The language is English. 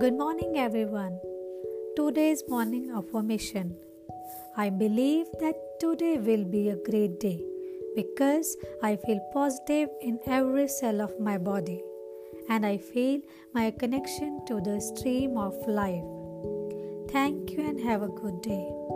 Good morning, everyone. Today's morning affirmation. I believe that today will be a great day because I feel positive in every cell of my body and I feel my connection to the stream of life. Thank you and have a good day.